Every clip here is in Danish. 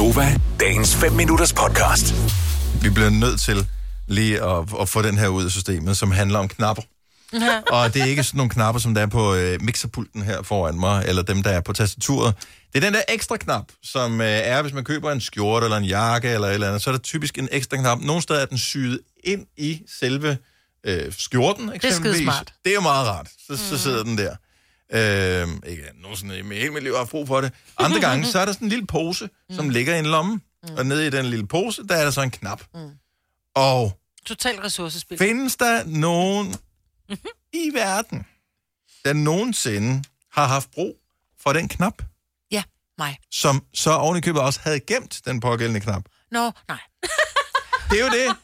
Gonova, dagens 5 minutters podcast. Vi bliver nødt til lige at, at få den her ud af systemet, som handler om knapper. og det er ikke sådan nogle knapper, som der er på øh, mixerpulten her foran mig, eller dem, der er på tastaturet. Det er den der ekstra knap, som øh, er, hvis man køber en skjorte eller en jakke eller et eller andet, så er der typisk en ekstra knap. Nogle steder er den syet ind i selve øh, skjorten, eksempelvis. skidesmart. Det er jo meget rart. Så, så sidder den der. Øh, ikke nogensinde i hele mit liv har brug for det. Andre gange, så er der sådan en lille pose, som ligger i en lomme, og nede i den lille pose, der er der så en knap. Og Total ressourcespil. Findes der nogen i verden, der nogensinde har haft brug for den knap, Ja, mig. som så oven i købet også havde gemt den pågældende knap? Nå, nej. Det er jo det.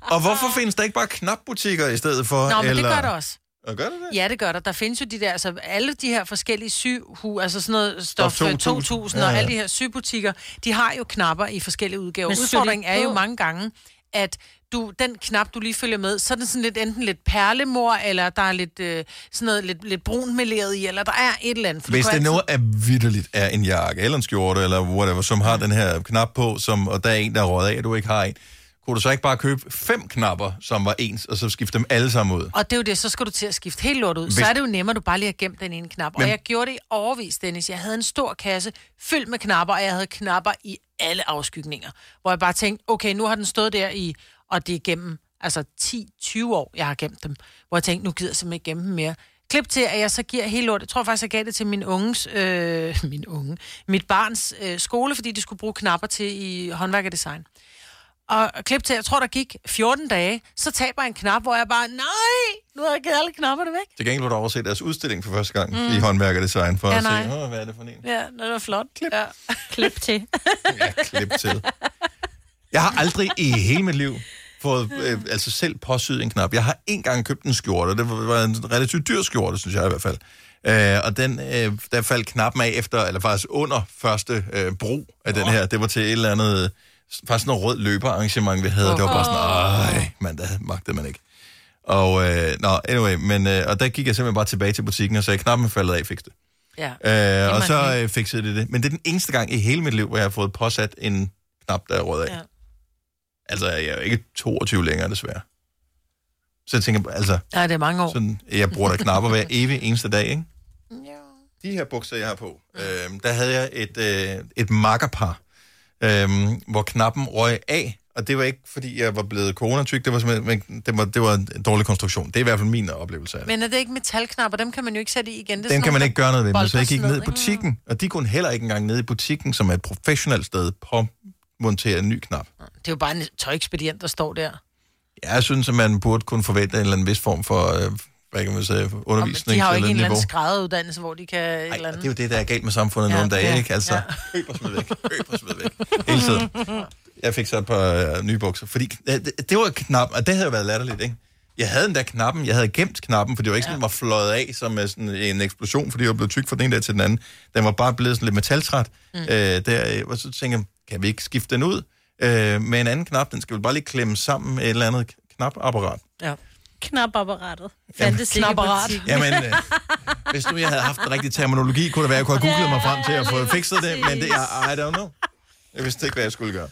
Og hvorfor findes der ikke bare knapbutikker i stedet for? Nå, men eller... det gør der også. Og gør det det? Ja, det gør der. Der findes jo de der, altså alle de her forskellige syhu, altså sådan noget stof, Stof stof 2000. 2000 Ja, og ja. alle de her sybutikker, de har jo knapper i forskellige udgaver. Men Udfordringen er jo mange gange, at du, den knap, du lige følger med, så er den sådan lidt, enten lidt perlemor, eller der er lidt, øh, sådan noget, lidt, lidt brun meleret i, eller der er et eller andet. Hvis det altid- nu er vidderligt er en jakke, eller en skjorte, eller whatever, som har den her knap på, som, og der er en, der er af, og du ikke har en, kunne du så ikke bare købe fem knapper, som var ens, og så skifte dem alle sammen ud? Og det er jo det, så skal du til at skifte helt lort ud. Hvis... Så er det jo nemmere, at du bare lige har gemt den ene knap. Men- Og jeg gjorde det i overvis, Dennis. Jeg havde en stor kasse fyldt med knapper, og jeg havde knapper i alle afskygninger. Hvor jeg bare tænkte, okay, nu har den stået der i, og det er gennem altså 10-20 år, jeg har gemt dem. Hvor jeg tænkte, nu gider jeg simpelthen ikke gemme dem mere. Klip til, at jeg så giver helt lort. Jeg tror faktisk, jeg gav det til min unges, øh, min unge, mit barns øh, skole, fordi de skulle bruge knapper til i håndværk og design. Og klip til, jeg tror, der gik 14 dage, så taber jeg en knap, hvor jeg bare, nej, nu har jeg givet alle knapperne væk. Til gengæld var du over deres udstilling for første gang mm. i håndværk og design, for Ja, at nej. se, Åh, hvad er det for en? Ja, det var flot. Klip. Ja. Klip til. Ja, klip til. Jeg har aldrig i hele mit liv fået øh, altså selv påsyet en knap. Jeg har en gang købt en skjorte. Det var, en relativt dyr skjorte, synes jeg i hvert fald. Øh, og den, øh, der faldt knappen af efter, eller faktisk under første øh, brug af den her. Det var til et eller andet, faktisk noget rød løberarrangement, vi havde. Det var bare sådan, ej, mand, det magtede man ikke. Og, øh, nå, anyway, men, øh, og der gik jeg simpelthen bare tilbage til butikken og sagde, knappen faldet af, fik det. ja. Øh, og så øh, fikset det det. Men det er den eneste gang i hele mit liv, hvor jeg har fået påsat en knap, der er rød af. Ja. Ja. Altså, jeg er jo ikke 22 længere, desværre. Så jeg tænker, altså, ja, det er mange år. sådan, jeg bruger da knapper hver evig eneste dag, ikke? De her bukser, jeg har på, øh, der havde jeg et, øh, et makkerpar, øh, hvor knappen røg af, og det var ikke, fordi jeg var blevet coronatyk, det var simpelthen, men det var, det var en dårlig konstruktion. Det er i hvert fald min oplevelse af det. Men er det ikke metalknapper? Dem kan man jo ikke sætte i igen. Det Den sådan kan man ikke gøre noget ved, men så jeg gik ned i butikken, og de kunne heller ikke engang ned i butikken, som er et professionelt sted, på montere en ny knap. Det er jo bare en tøjekspedient, der står der. Jeg synes, at man burde kunne forvente en eller anden vis form for, øh, hvad kan man sige, Og undervisning de har jo ikke en eller anden skrædderuddannelse, hvor de kan... Ej, eller og andet. det er jo det, der er galt med samfundet Ja, ja, nogle dage, ja, ikke? Altså, ja. ja. køb og smid væk, køb og smid væk, hele tiden. Jeg fik så et par øh, nye bukser, fordi øh, det, det var knap, og det havde været latterligt, ikke? Jeg havde den der knappen, jeg havde gemt knappen, for det var ikke sådan, den var fløjet af som med sådan en eksplosion, fordi jeg var blevet tyk fra den ene dag til den anden. Den var bare blevet sådan lidt metaltræt. Mm. Øh, der, og så tænkte jeg, kan vi ikke skifte den ud øh, med en anden knap? Den skal vel bare lige klemme sammen med et eller andet knapapparat. Ja. Knapapparatet. Jamen, Fandtes i knapperat. Jamen, øh, hvis nu jeg havde haft den rigtige terminologi, kunne det være, at jeg kunne have googlet mig frem til at få fikset det, men det er, I don't know. Jeg vidste ikke, hvad jeg skulle gøre.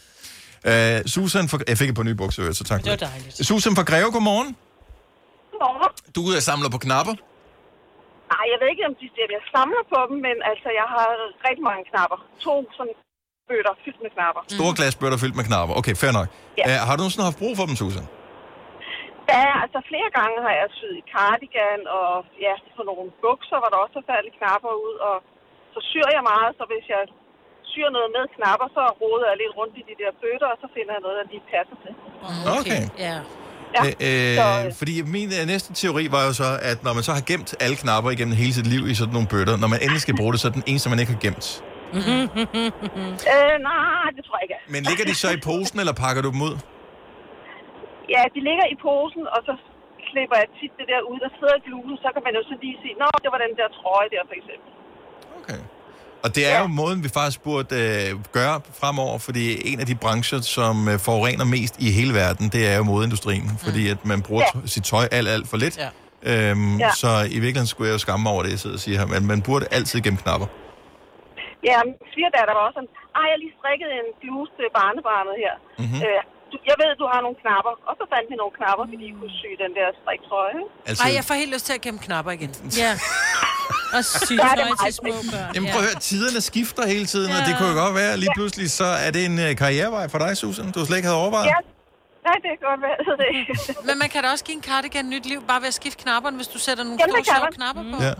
Uh, Susan, for, jeg fik et par nye bukser, så tak for Det var dejligt. Susan fra Greve, godmorgen. Godmorgen. Du er samler på knapper. Nej, jeg ved ikke, om de siger, at jeg samler på dem, men altså, jeg har rigtig mange knapper. To sådan bøtter fyldt med knapper. Store glasbøtter fyldt med knapper. Okay, fair nok. Ja. Uh, har du nogensinde haft brug for dem, Susan? Der er, altså flere gange har jeg syet i cardigan, og ja, for nogle bukser, hvor der også er faldet knapper ud, og så syr jeg meget, så hvis jeg syr noget med knapper, så roder jeg lidt rundt i de der bøtter, og så finder jeg noget, der lige passer til. Okay. Ja. Ja, Øh, så, øh, fordi min øh, næste teori var jo så, at når man så har gemt alle knapper igennem hele sit liv i sådan nogle bøtter, når man endelig skal bruge det, så er den eneste, man ikke har gemt. øh, nej, det tror jeg ikke. Men ligger de så i posen, eller pakker du dem ud? Ja, de ligger i posen, og så klipper jeg tit det der ud, der sidder i blusen, så kan man jo så lige sige, nå, det var den der trøje der, for eksempel. Okay. Og det er jo måden, vi faktisk burde øh, gøre fremover, fordi en af de brancher, som øh, forurener mest i hele verden, det er jo modeindustrien, mm. fordi at man bruger Ja. sit tøj alt, alt for lidt. Ja. Øhm, Ja. Så i virkeligheden skulle jeg jo skamme mig over det, jeg sidder og siger her, men man burde altid gemme knapper. Ja, min svigerdatter var også sådan, ej, jeg har lige strikket en bluse til barnebarnet her. Mhm. Mm-hmm. Øh, du, jeg ved, du har nogle knapper. Og så fandt vi nogle knapper, fordi de kunne sy den der striktrøje. Altså, Ej, jeg får helt lyst til at gemme knapper igen. Ja. Og det sygtøj til små børn. Jamen prøv at høre, tiderne skifter hele tiden, ja. og det kunne jo godt være, lige pludselig så er det en uh, karrierevej for dig, Susan, du slet ikke havde overvejet. Ja, nej, det kan godt være. Det. Men man kan da også give en cardigan nyt liv, bare ved at skifte knapperne, hvis du sætter nogle Jamen, sjove man. knapper på. Ja.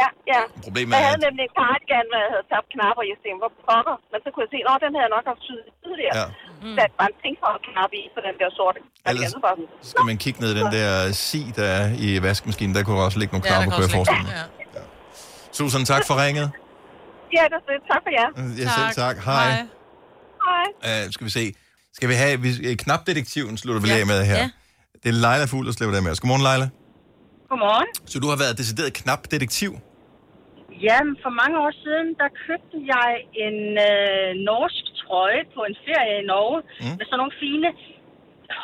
ja, ja. Problemet Jeg er, havde at... nemlig en cardigan, hvor jeg havde tabt knapper, og jeg tænkte, hvor pokker. Men så kunne jeg se, at den havde jeg nok haft syet tidligere. Ja. Ja. Mm. Der var en ting for at knappe i, for den der sorte. Ellers-. Så bare Så skal man kigge ned i den der si, der er i vaskemaskinen. Der kunne også ligge nogle Ja, der knapper, kan kunne jeg forestille mig. ja. Susan, tak for ringet. Ja, det er det. Tak for jer. Ja, selv tak. Hej. Hej. Uh, skal vi se. Skal vi have... Vi, eh, knapdetektiven slutter vi lige af med her. Ja. Det er Leila Fugl, der slipper det med os. Godmorgen, Leila. Godmorgen. Så du har været decideret knapdetektiv? Jamen, for mange år siden, der købte jeg en øh, norsk trøje på en ferie i Norge, Mm. mm. med sådan nogle fine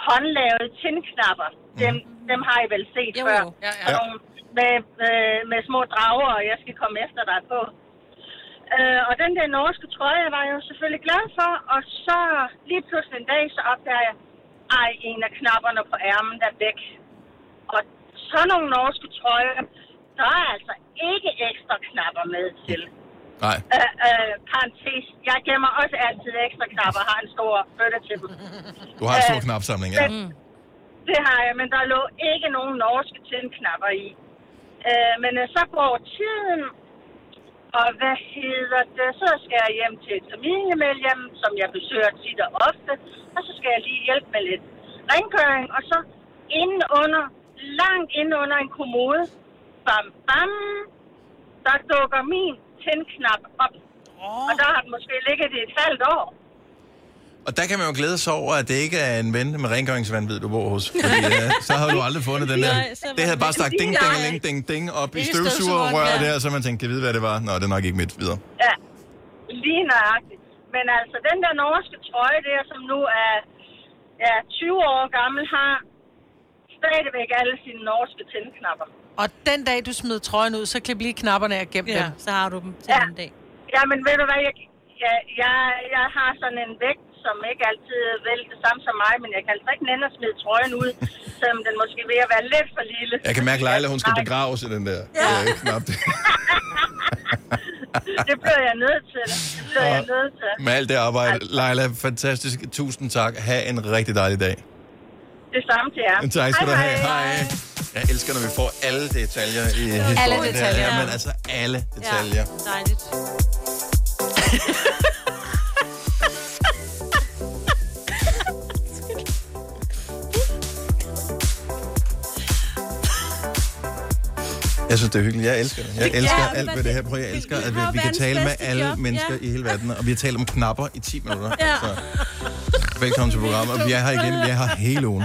håndlavede tindknapper. Dem, dem har I vel set Jo, før. jo. Ja, Ja. ja. Nogle Med, med, med små drager, og jeg skal komme efter dig på. Øh, og den der norske trøje var jeg jo selvfølgelig glad for, og så lige pludselig en dag, så opdager jeg, ej, en af knapperne på ærmen der er væk. Og sådan nogle norske trøjer, der er altså ikke ekstra knapper med til. Nej. Øh, øh, parentes, jeg gemmer også altid ekstra knapper, har en stor bøtte til dem. Du har en stor Øh, knapsamling, ja. men- Det har jeg, men der lå ikke nogen norske tændknapper i. Øh, men øh, så går tiden, og hvad hedder det, så skal jeg hjem til et familiemedlem, som jeg besøger tit og ofte, og så skal jeg lige hjælpe med lidt rengøring, og så inde under, langt inde under en kommode, bam bam, der dukker min tændknap op. Og der har den måske ligget i et halvt år. Og der kan man jo glæde sig over, at det ikke er en ven med rengøringsvandvid, du bor hos. Fordi øh, så har du aldrig fundet den der. Nej, Det havde bare sagt ding, ding, ding, ding, ding op i støvsugerrøret, ja. der, så man tænkte, kan vide, hvad det var? Nå, det er nok ikke mit videre. Ja, lige nøjagtigt. Men altså, den der norske trøje der, som nu er ja, 20 år gammel, har stadigvæk alle sine norske tændknapper. Og den dag, du smed trøjen ud, så klip lige knapperne af og gem Ja, dem. så har du dem til Ja. en dag. Ja, men ved du hvad, jeg, jeg, jeg, jeg har sådan en vægt, som ikke altid er vel det samme som mig, men jeg kan altså ikke nænde at smide trøjen ud, selvom den måske er ved at være lidt for lille. Jeg kan mærke, Leila, hun skal Nej, begraves i den der ja. øh, knap. Det bliver jeg nødt til. Det bliver jeg nødt til. Med alt det arbejde. Leila, fantastisk. Tusind tak. Ha' en rigtig dejlig dag. Det samme til jer. Tak skal du Hej, have. hej. Hej. Jeg elsker, når vi får alle detaljer i historien. Alle detaljer. Ja, men altså alle detaljer. Ja, dejligt. Jeg synes, det er hyggeligt. Jeg elsker det. Jeg Ja, elsker men alt ved det- her program. Jeg elsker, at vi, vi kan tale med alle job, mennesker ja. i hele verden. Og vi har talt om knapper i 10 minutter. Ja. Så velkommen til programmet. Vi er her igen. Vi er her hele ugen.